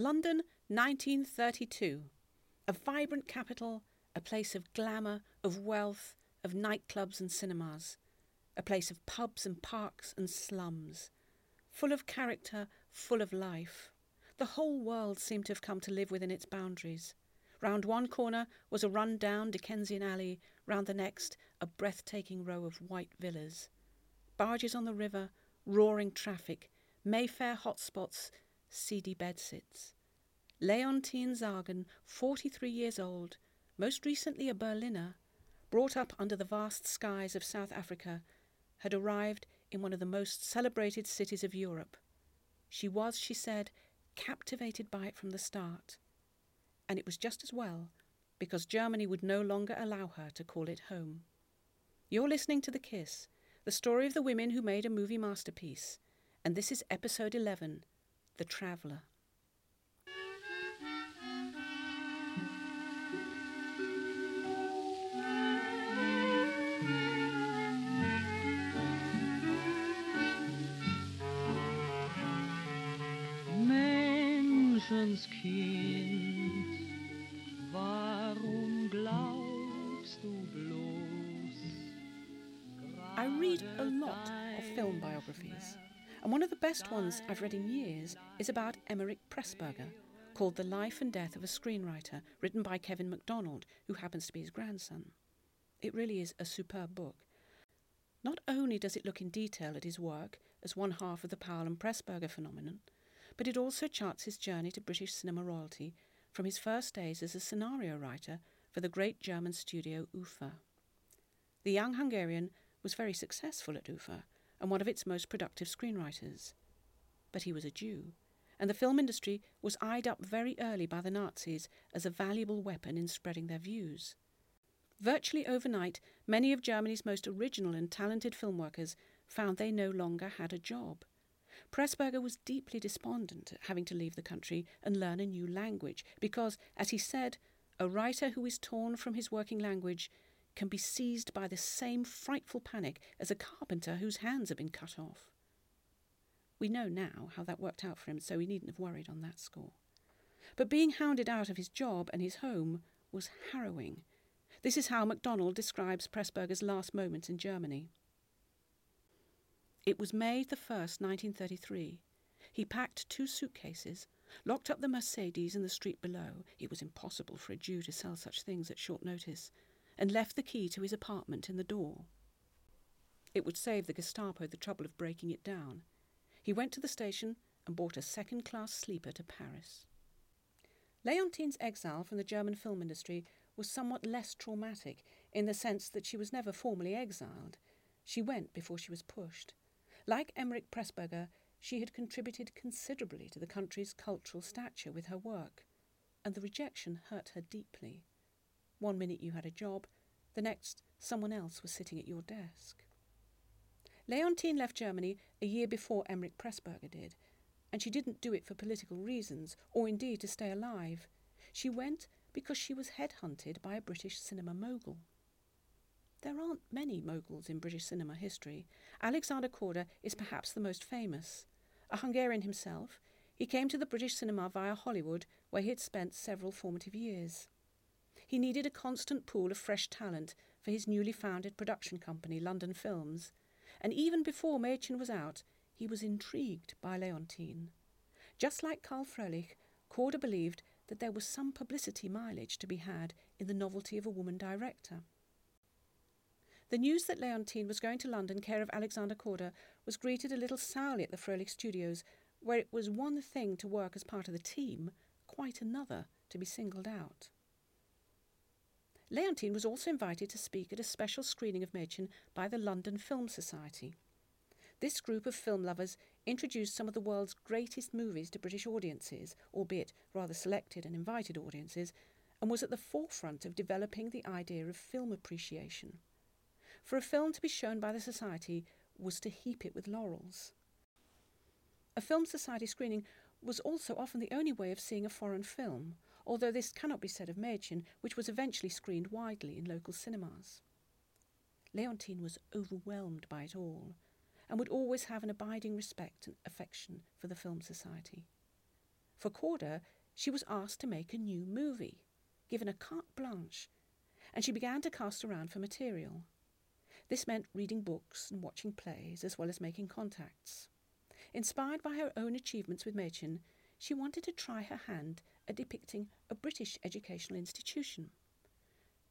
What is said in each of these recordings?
London, 1932. A vibrant capital, a place of glamour, of wealth, of nightclubs and cinemas. A place of pubs and parks and slums. Full of character, full of life. The whole world seemed to have come to live within its boundaries. Round one corner was a run-down Dickensian alley, round the next a breathtaking row of white villas. Barges on the river, roaring traffic, Mayfair hotspots, seedy bedsits. Leontine Sagan, 43 years old, most recently a Berliner, brought up under the vast skies of South Africa, had arrived in one of the most celebrated cities of Europe. She was, she said, captivated by it from the start. And it was just as well, because Germany would no longer allow her to call it home. You're listening to The Kiss, the story of the women who made a movie masterpiece, and this is episode 11 The Traveller. Menschenskind, warum glaubst du bloß? I read a lot of film biographies, and one of the best ones I've read in years is about Emeric Pressburger, called The Life and Death of a Screenwriter, written by Kevin MacDonald, who happens to be his grandson. It really is a superb book. Not only does it look in detail at his work as one half of the Powell and Pressburger phenomenon, but it also charts his journey to British cinema royalty from his first days as a scenario writer for the great German studio UFA. The young Hungarian was very successful at UFA and one of its most productive screenwriters. But he was a Jew, and the film industry was eyed up very early by the Nazis as a valuable weapon in spreading their views. Virtually overnight, many of Germany's most original and talented film workers found they no longer had a job. Pressburger was deeply despondent at having to leave the country and learn a new language because, as he said, a writer who is torn from his working language can be seized by the same frightful panic as a carpenter whose hands have been cut off. We know now how that worked out for him, so he needn't have worried on that score. But being hounded out of his job and his home was harrowing. This is how MacDonald describes Pressburger's last moments in Germany. It was May the 1st, 1933. He packed two suitcases, locked up the Mercedes in the street below it was impossible for a Jew to sell such things at short notice and left the key to his apartment in the door. It would save the Gestapo the trouble of breaking it down. He went to the station and bought a second class sleeper to Paris. Leontine's exile from the German film industry was somewhat less traumatic in the sense that she was never formally exiled. She went before she was pushed. Like Emeric Pressburger, she had contributed considerably to the country's cultural stature with her work, and the rejection hurt her deeply. One minute you had a job, the next someone else was sitting at your desk. Leontine left Germany a year before Emeric Pressburger did, and she didn't do it for political reasons, or indeed to stay alive. She went because she was headhunted by a British cinema mogul. There aren't many moguls in British cinema history. Alexander Korda is perhaps the most famous. A Hungarian himself, he came to the British cinema via Hollywood, where he had spent several formative years. He needed a constant pool of fresh talent for his newly founded production company, London Films, and even before Mädchen was out, he was intrigued by Leontine. Just like Carl Froelich, Korda believed that there was some publicity mileage to be had in the novelty of a woman director. The news that Leontine was going to London care of Alexander Korda was greeted a little sourly at the Froelich Studios, where it was one thing to work as part of the team, quite another to be singled out. Leontine was also invited to speak at a special screening of Mädchen by the London Film Society. This group of film lovers introduced some of the world's greatest movies to British audiences, albeit rather selected and invited audiences, and was at the forefront of developing the idea of film appreciation. For a film to be shown by the Society was to heap it with laurels. A Film Society screening was also often the only way of seeing a foreign film, although this cannot be said of Mädchen, which was eventually screened widely in local cinemas. Leontine was overwhelmed by it all, and would always have an abiding respect and affection for the Film Society. For Korda, she was asked to make a new movie, given a carte blanche, and she began to cast around for material. This meant reading books and watching plays, as well as making contacts. Inspired by her own achievements with Mädchen, she wanted to try her hand at depicting a British educational institution.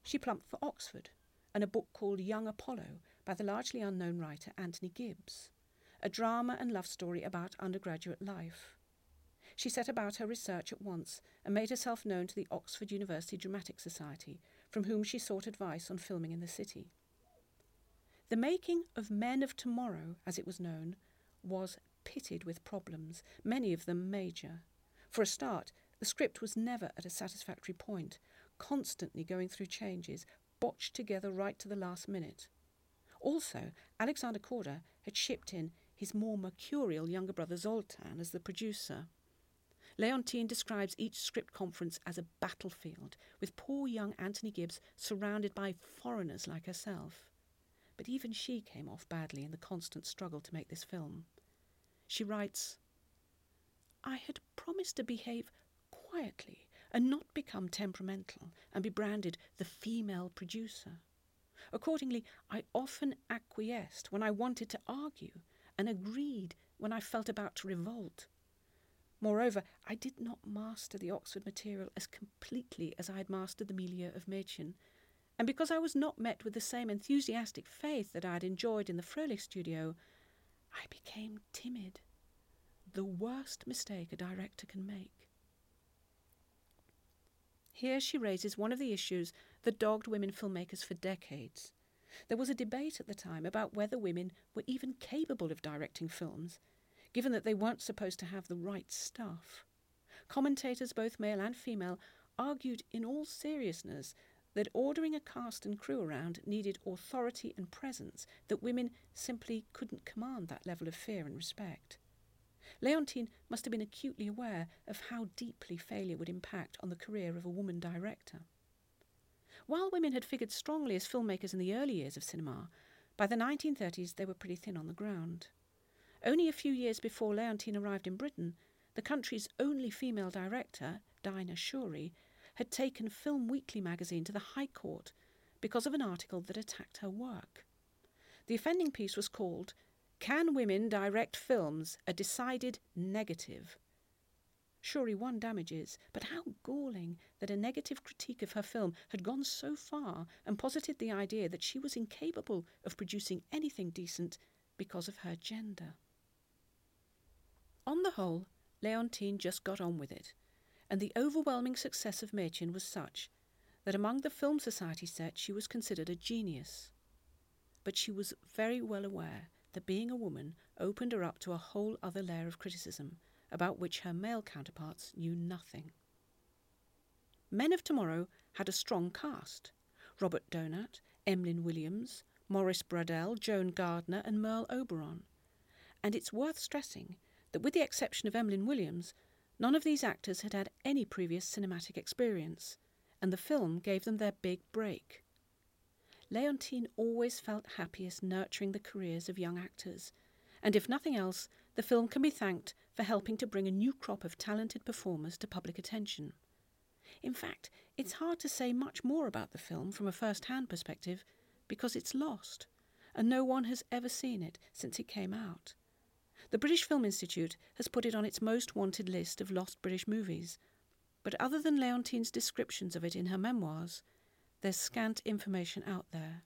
She plumped for Oxford and a book called Young Apollo by the largely unknown writer Anthony Gibbs, a drama and love story about undergraduate life. She set about her research at once and made herself known to the Oxford University Dramatic Society, from whom she sought advice on filming in the city. The making of Men of Tomorrow, as it was known, was pitted with problems, many of them major. For a start, the script was never at a satisfactory point, constantly going through changes, botched together right to the last minute. Also, Alexander Korda had shipped in his more mercurial younger brother Zoltan as the producer. Leontine describes each script conference as a battlefield, with poor young Anthony Gibbs surrounded by foreigners like herself. But even she came off badly in the constant struggle to make this film. She writes I had promised to behave quietly and not become temperamental and be branded the female producer. Accordingly, I often acquiesced when I wanted to argue and agreed when I felt about to revolt. Moreover, I did not master the Oxford material as completely as I had mastered the milieu of Mädchen, and because I was not met with the same enthusiastic faith that I had enjoyed in the Froelich studio, I became timid. The worst mistake a director can make. Here she raises one of the issues that dogged women filmmakers for decades. There was a debate at the time about whether women were even capable of directing films, given that they weren't supposed to have the right stuff. Commentators, both male and female, argued in all seriousness that ordering a cast and crew around needed authority and presence that women simply couldn't command that level of fear and respect. Leontine must have been acutely aware of how deeply failure would impact on the career of a woman director. While women had figured strongly as filmmakers in the early years of cinema, by the 1930s they were pretty thin on the ground. Only a few years before Leontine arrived in Britain, the country's only female director, Dinah Shurey, had taken Film Weekly magazine to the High Court because of an article that attacked her work. The offending piece was called Can Women Direct Films? A Decided Negative. Shurey won damages, but how galling that a negative critique of her film had gone so far and posited the idea that she was incapable of producing anything decent because of her gender. On the whole, Leontine just got on with it, and the overwhelming success of Mädchen was such that among the Film Society set she was considered a genius. But she was very well aware that being a woman opened her up to a whole other layer of criticism about which her male counterparts knew nothing. Men of Tomorrow had a strong cast Robert Donat, Emlyn Williams, Maurice Braddell, Joan Gardner, and Merle Oberon. And it's worth stressing that, with the exception of Emlyn Williams, none of these actors had had any previous cinematic experience, and the film gave them their big break. Leontine always felt happiest nurturing the careers of young actors, and if nothing else, the film can be thanked for helping to bring a new crop of talented performers to public attention. In fact, it's hard to say much more about the film from a first hand perspective because it's lost, and no one has ever seen it since it came out. The British Film Institute has put it on its most wanted list of lost British movies, but other than Leontine's descriptions of it in her memoirs, there's scant information out there.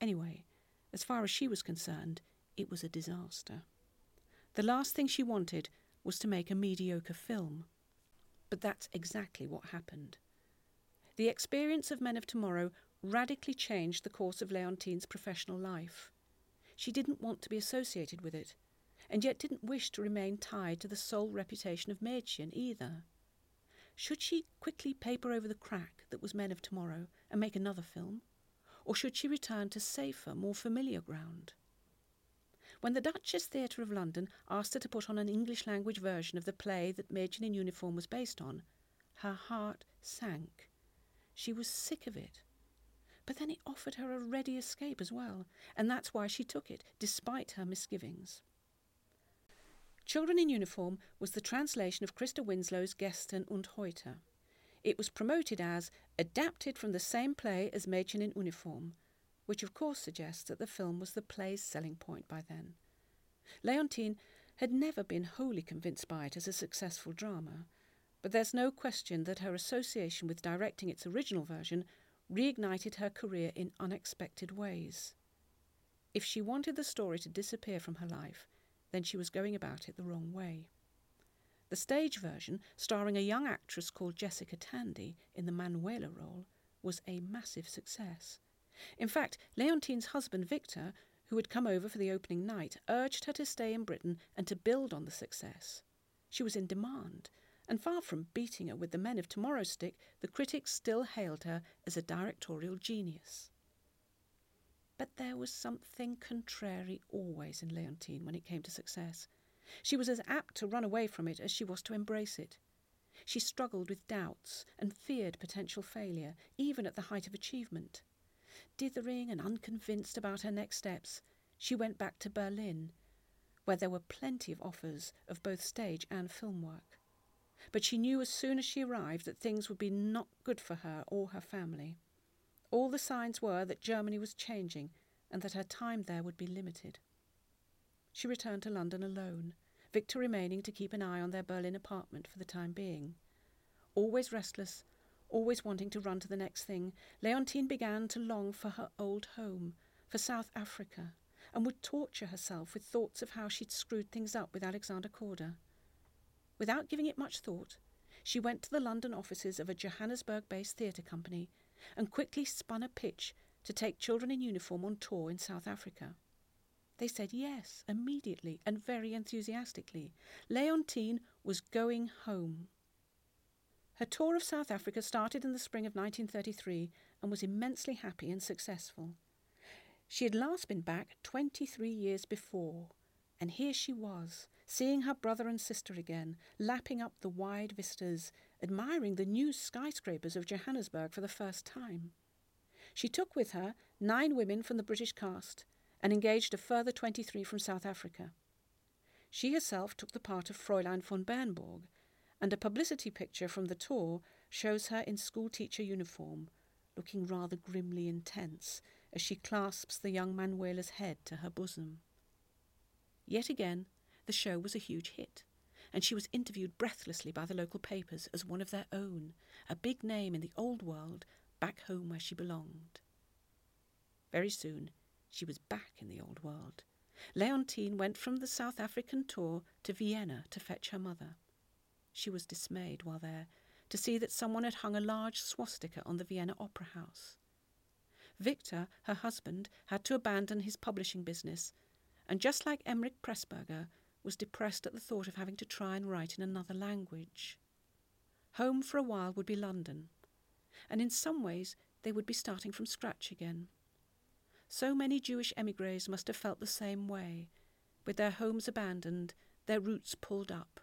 Anyway, as far as she was concerned, it was a disaster. The last thing she wanted was to make a mediocre film. But that's exactly what happened. The experience of Men of Tomorrow radically changed the course of Leontine's professional life. She didn't want to be associated with it, and yet didn't wish to remain tied to the sole reputation of Mädchen either. Should she quickly paper over the crack that was Men of Tomorrow and make another film? Or should she return to safer, more familiar ground? When the Duchess Theatre of London asked her to put on an English language version of the play that Mädchen in Uniform was based on, her heart sank. She was sick of it. But then it offered her a ready escape as well, and that's why she took it, despite her misgivings. Children in Uniform was the translation of Christa Winsloe's Gestern und Heute. It was promoted as adapted from the same play as Mädchen in Uniform, which of course suggests that the film was the play's selling point by then. Leontine had never been wholly convinced by it as a successful drama, but there's no question that her association with directing its original version reignited her career in unexpected ways. If she wanted the story to disappear from her life, then she was going about it the wrong way. The stage version, starring a young actress called Jessica Tandy in the Manuela role, was a massive success. In fact, Leontine's husband Victor, who had come over for the opening night, urged her to stay in Britain and to build on the success. She was in demand, and far from beating her with the men of tomorrow's stick, the critics still hailed her as a directorial genius. But there was something contrary always in Leontine when it came to success. She was as apt to run away from it as she was to embrace it. She struggled with doubts and feared potential failure, even at the height of achievement. Dithering and unconvinced about her next steps, she went back to Berlin, where there were plenty of offers of both stage and film work. But she knew as soon as she arrived that things would be not good for her or her family. All the signs were that Germany was changing and that her time there would be limited. She returned to London alone, Victor remaining to keep an eye on their Berlin apartment for the time being. Always restless, always wanting to run to the next thing, Leontine began to long for her old home, for South Africa, and would torture herself with thoughts of how she'd screwed things up with Alexander Korda. Without giving it much thought, she went to the London offices of a Johannesburg based theatre company and quickly spun a pitch to take children in uniform on tour in South Africa. They said yes immediately and very enthusiastically. Leontine was going home. Her tour of South Africa started in the spring of 1933 and was immensely happy and successful. She had last been back 23 years before, and here she was, seeing her brother and sister again, lapping up the wide vistas, admiring the new skyscrapers of Johannesburg for the first time. She took with her nine women from the British cast and engaged a further 23 from South Africa. She herself took the part of Fräulein von Bernburg, and a publicity picture from the tour shows her in schoolteacher uniform, looking rather grimly intense as she clasps the young Manuela's head to her bosom. Yet again, the show was a huge hit, and she was interviewed breathlessly by the local papers as one of their own, a big name in the old world, back home where she belonged. Very soon, she was back in the old world. Leontine went from the South African tour to Vienna to fetch her mother. She was dismayed while there to see that someone had hung a large swastika on the Vienna Opera House. Victor, her husband, had to abandon his publishing business, and just like Emeric Pressburger, was depressed at the thought of having to try and write in another language. Home for a while would be London, and in some ways they would be starting from scratch again. So many Jewish emigres must have felt the same way, with their homes abandoned, their roots pulled up.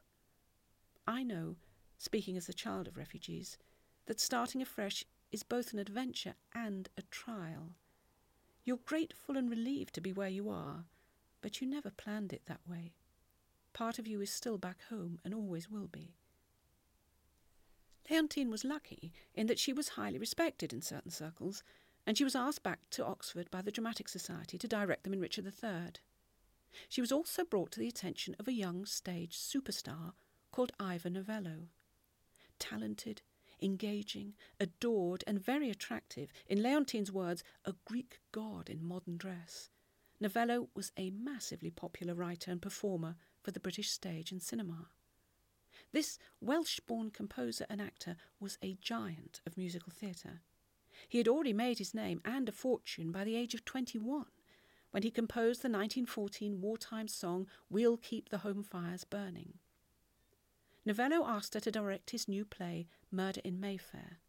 I know, speaking as the child of refugees, that starting afresh is both an adventure and a trial. You're grateful and relieved to be where you are, but you never planned it that way. Part of you is still back home and always will be. Leontine was lucky in that she was highly respected in certain circles and she was asked back to Oxford by the Dramatic Society to direct them in Richard III. She was also brought to the attention of a young stage superstar called Ivor Novello. Talented, engaging, adored, and very attractive, in Leontine's words, a Greek god in modern dress. Novello was a massively popular writer and performer for the British stage and cinema. This Welsh born composer and actor was a giant of musical theatre. He had already made his name and a fortune by the age of 21 when he composed the 1914 wartime song We'll Keep the Home Fires Burning. Novello asked her to direct his new play, Murder in Mayfair.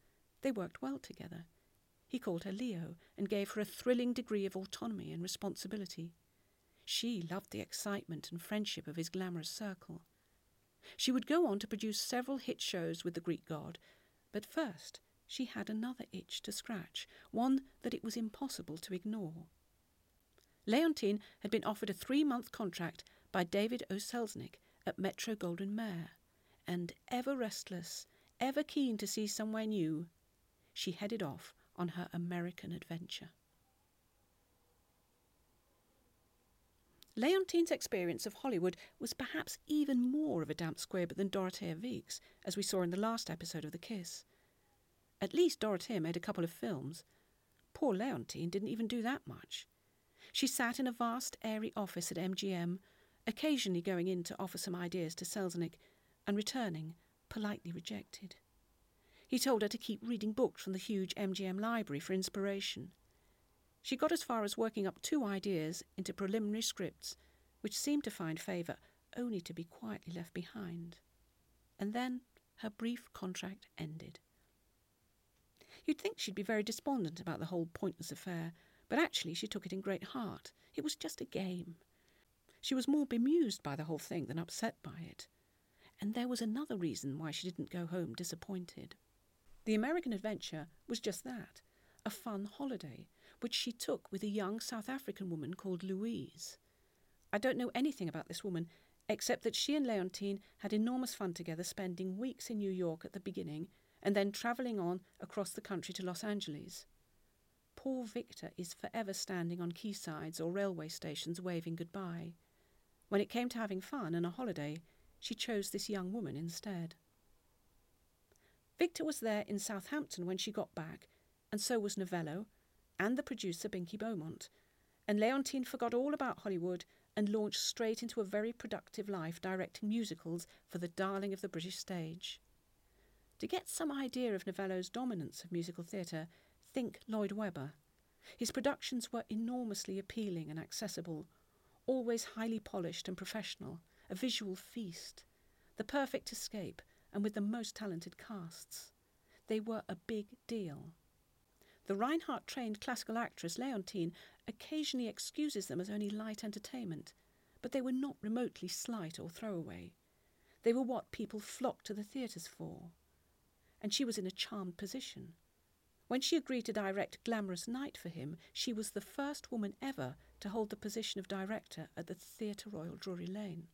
They worked well together. He called her Leo and gave her a thrilling degree of autonomy and responsibility. She loved the excitement and friendship of his glamorous circle. She would go on to produce several hit shows with the Greek god, but first she had another itch to scratch, one that it was impossible to ignore. Leontine had been offered a three month contract by David O. Selznick at Metro Goldwyn Mayer, and ever restless, ever keen to see somewhere new, she headed off on her American adventure. Leontine's experience of Hollywood was perhaps even more of a damp squib than Dorothea Wieck's, as we saw in the last episode of The Kiss. At least Dorothea made a couple of films. Poor Leontine didn't even do that much. She sat in a vast, airy office at MGM, occasionally going in to offer some ideas to Selznick, and returning, politely rejected. He told her to keep reading books from the huge MGM library for inspiration. She got as far as working up two ideas into preliminary scripts, which seemed to find favour only to be quietly left behind. And then her brief contract ended. You'd think she'd be very despondent about the whole pointless affair, but actually she took it in great heart. It was just a game. She was more bemused by the whole thing than upset by it. And there was another reason why she didn't go home disappointed. The American adventure was just that a fun holiday, which she took with a young South African woman called Louise. I don't know anything about this woman, except that she and Leontine had enormous fun together, spending weeks in New York at the beginning and then travelling on across the country to Los Angeles. Poor Victor is forever standing on quaysides or railway stations waving goodbye. When it came to having fun and a holiday, she chose this young woman instead. Victor was there in Southampton when she got back, and so was Novello, and the producer Binky Beaumont, and Leontine forgot all about Hollywood and launched straight into a very productive life directing musicals for the darling of the British stage. To get some idea of Novello's dominance of musical theatre, think Lloyd Webber. His productions were enormously appealing and accessible, always highly polished and professional, a visual feast, the perfect escape, and with the most talented casts. They were a big deal. The Reinhardt trained classical actress Leontine occasionally excuses them as only light entertainment, but they were not remotely slight or throwaway. They were what people flocked to the theatres for. And she was in a charmed position. When she agreed to direct Glamorous Night for him, she was the first woman ever to hold the position of director at the Theatre Royal Drury Lane.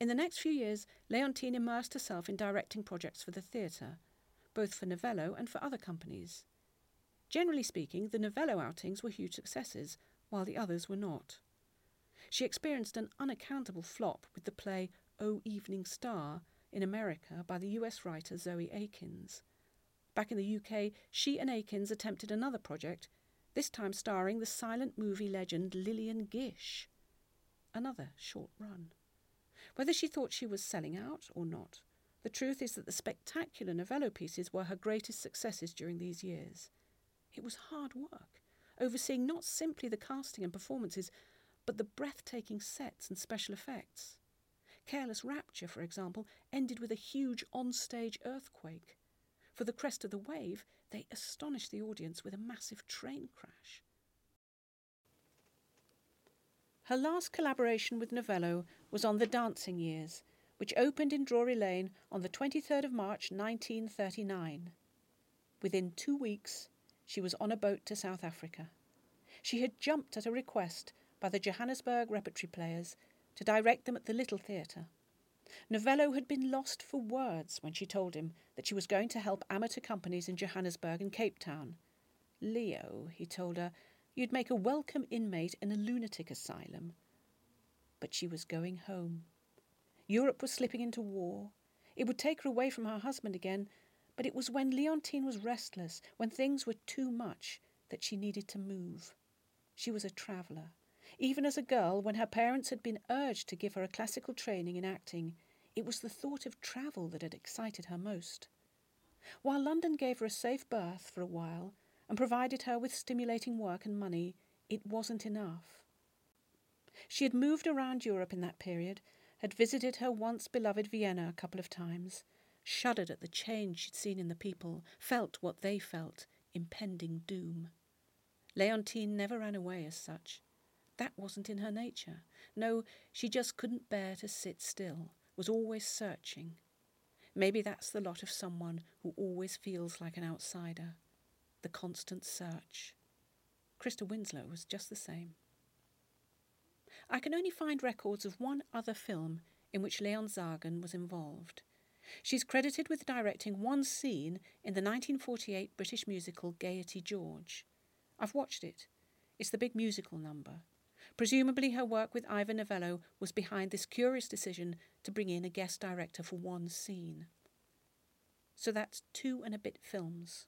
In the next few years, Leontine immersed herself in directing projects for the theatre, both for Novello and for other companies. Generally speaking, the Novello outings were huge successes, while the others were not. She experienced an unaccountable flop with the play O Evening Star in America by the US writer Zoe Akins. Back in the UK, she and Akins attempted another project, this time starring the silent movie legend Lillian Gish. Another short run. Whether she thought she was selling out or not, the truth is that the spectacular Novello pieces were her greatest successes during these years. It was hard work, overseeing not simply the casting and performances, but the breathtaking sets and special effects. Careless Rapture, for example, ended with a huge on-stage earthquake. For The Crest of the Wave, they astonished the audience with a massive train crash. Her last collaboration with Novello was on The Dancing Years, which opened in Drury Lane on the 23rd of March 1939. Within two weeks, she was on a boat to South Africa. She had jumped at a request by the Johannesburg Repertory Players to direct them at the Little Theatre. Novello had been lost for words when she told him that she was going to help amateur companies in Johannesburg and Cape Town. Leo, he told her, You'd make a welcome inmate in a lunatic asylum. But she was going home. Europe was slipping into war. It would take her away from her husband again, but it was when Leontine was restless, when things were too much, that she needed to move. She was a traveller. Even as a girl, when her parents had been urged to give her a classical training in acting, it was the thought of travel that had excited her most. While London gave her a safe berth for a while, and provided her with stimulating work and money, it wasn't enough. She had moved around Europe in that period, had visited her once beloved Vienna a couple of times, shuddered at the change she'd seen in the people, felt what they felt impending doom. Leontine never ran away as such. That wasn't in her nature. No, she just couldn't bear to sit still, was always searching. Maybe that's the lot of someone who always feels like an outsider the constant search. Christa Winsloe was just the same. I can only find records of one other film in which Leon Sagan was involved. She's credited with directing one scene in the 1948 British musical Gaiety George. I've watched it. It's the big musical number. Presumably, her work with Ivor Novello was behind this curious decision to bring in a guest director for one scene. So that's two and a bit films.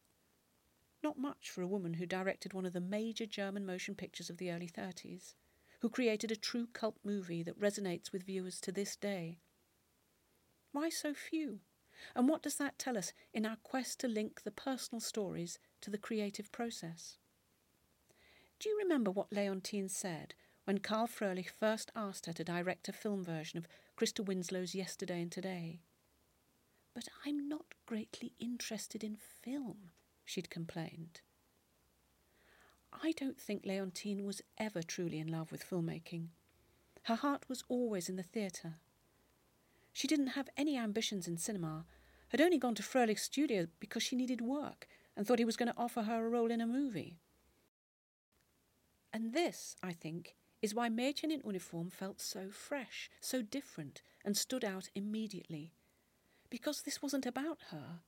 Not much for a woman who directed one of the major German motion pictures of the early 30s, who created a true cult movie that resonates with viewers to this day. Why so few? And what does that tell us in our quest to link the personal stories to the creative process? Do you remember what Leontine said when Carl Froelich first asked her to direct a film version of Christa Winsloe's Yesterday and Today? But I'm not greatly interested in film, she'd complained. I don't think Leontine was ever truly in love with filmmaking. Her heart was always in the theatre. She didn't have any ambitions in cinema, had only gone to Froelich's studio because she needed work and thought he was going to offer her a role in a movie. And this, I think, is why Mädchen in Uniform felt so fresh, so different, and stood out immediately. Because this wasn't about her.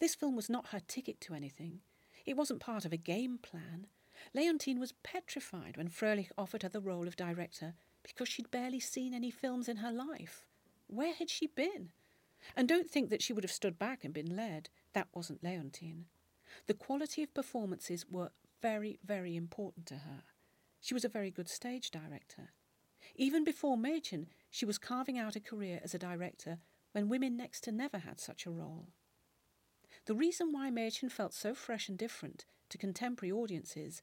This film was not her ticket to anything. It wasn't part of a game plan. Leontine was petrified when Froelich offered her the role of director because she'd barely seen any films in her life. Where had she been? And don't think that she would have stood back and been led. That wasn't Leontine. The quality of performances were very, very important to her. She was a very good stage director. Even before Mädchen, she was carving out a career as a director when women next to never had such a role. The reason why Mädchen felt so fresh and different to contemporary audiences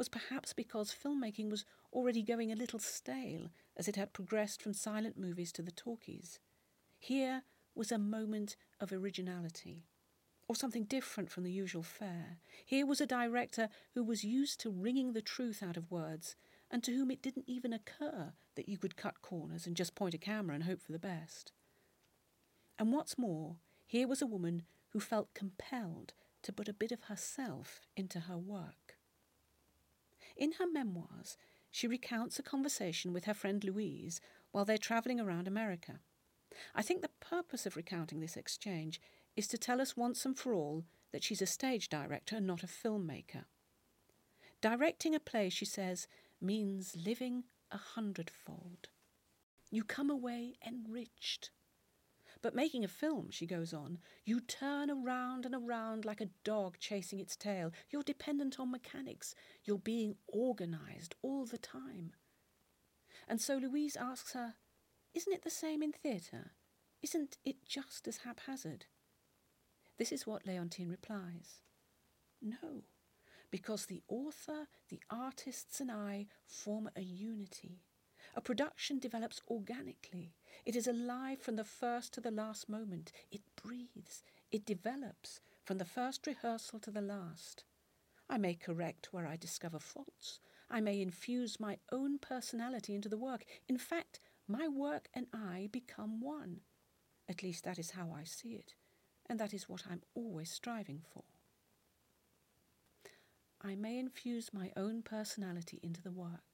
was perhaps because filmmaking was already going a little stale as it had progressed from silent movies to the talkies. Here was a moment of originality, or something different from the usual fare. Here was a director who was used to wringing the truth out of words, and to whom it didn't even occur that you could cut corners and just point a camera and hope for the best. And what's more, here was a woman who felt compelled to put a bit of herself into her work. In her memoirs, she recounts a conversation with her friend Louise while they're travelling around America. I think the purpose of recounting this exchange is to tell us once and for all that she's a stage director and not a filmmaker. Directing a play, she says, means living a hundredfold. You come away enriched. But making a film, she goes on, you turn around and around like a dog chasing its tail. You're dependent on mechanics. You're being organised all the time. And so Louise asks her, Isn't it the same in theatre? Isn't it just as haphazard? This is what Leontine replies No, because the author, the artists, and I form a unity. A production develops organically. It is alive from the first to the last moment. It breathes. It develops from the first rehearsal to the last. I may correct where I discover faults. I may infuse my own personality into the work. In fact, my work and I become one. At least that is how I see it, and that is what I'm always striving for. I may infuse my own personality into the work.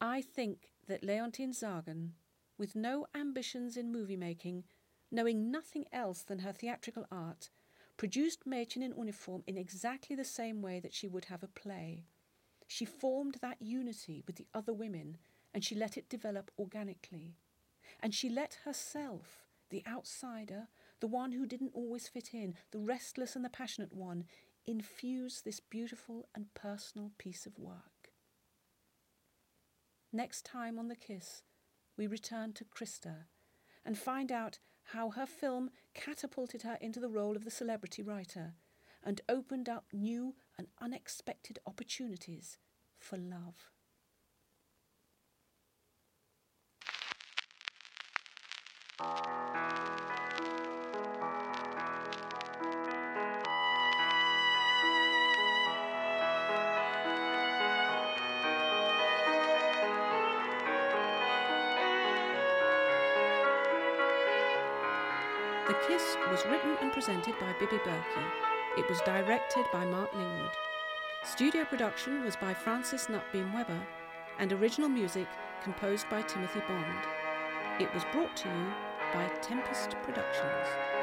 I think that Leontine Sagan, with no ambitions in movie making, knowing nothing else than her theatrical art, produced Mädchen in Uniform in exactly the same way that she would have a play. She formed that unity with the other women and she let it develop organically. And she let herself, the outsider, the one who didn't always fit in, the restless and the passionate one, infuse this beautiful and personal piece of work. Next time on The Kiss, we return to Christa and find out how her film catapulted her into the role of the celebrity writer and opened up new and unexpected opportunities for love. The Kiss was written and presented by Bibi Berki. It was directed by Mark Lingwood. Studio production was by Francis Nutbeam Webber, and original music composed by Timothy Bond. It was brought to you by Tempest Productions.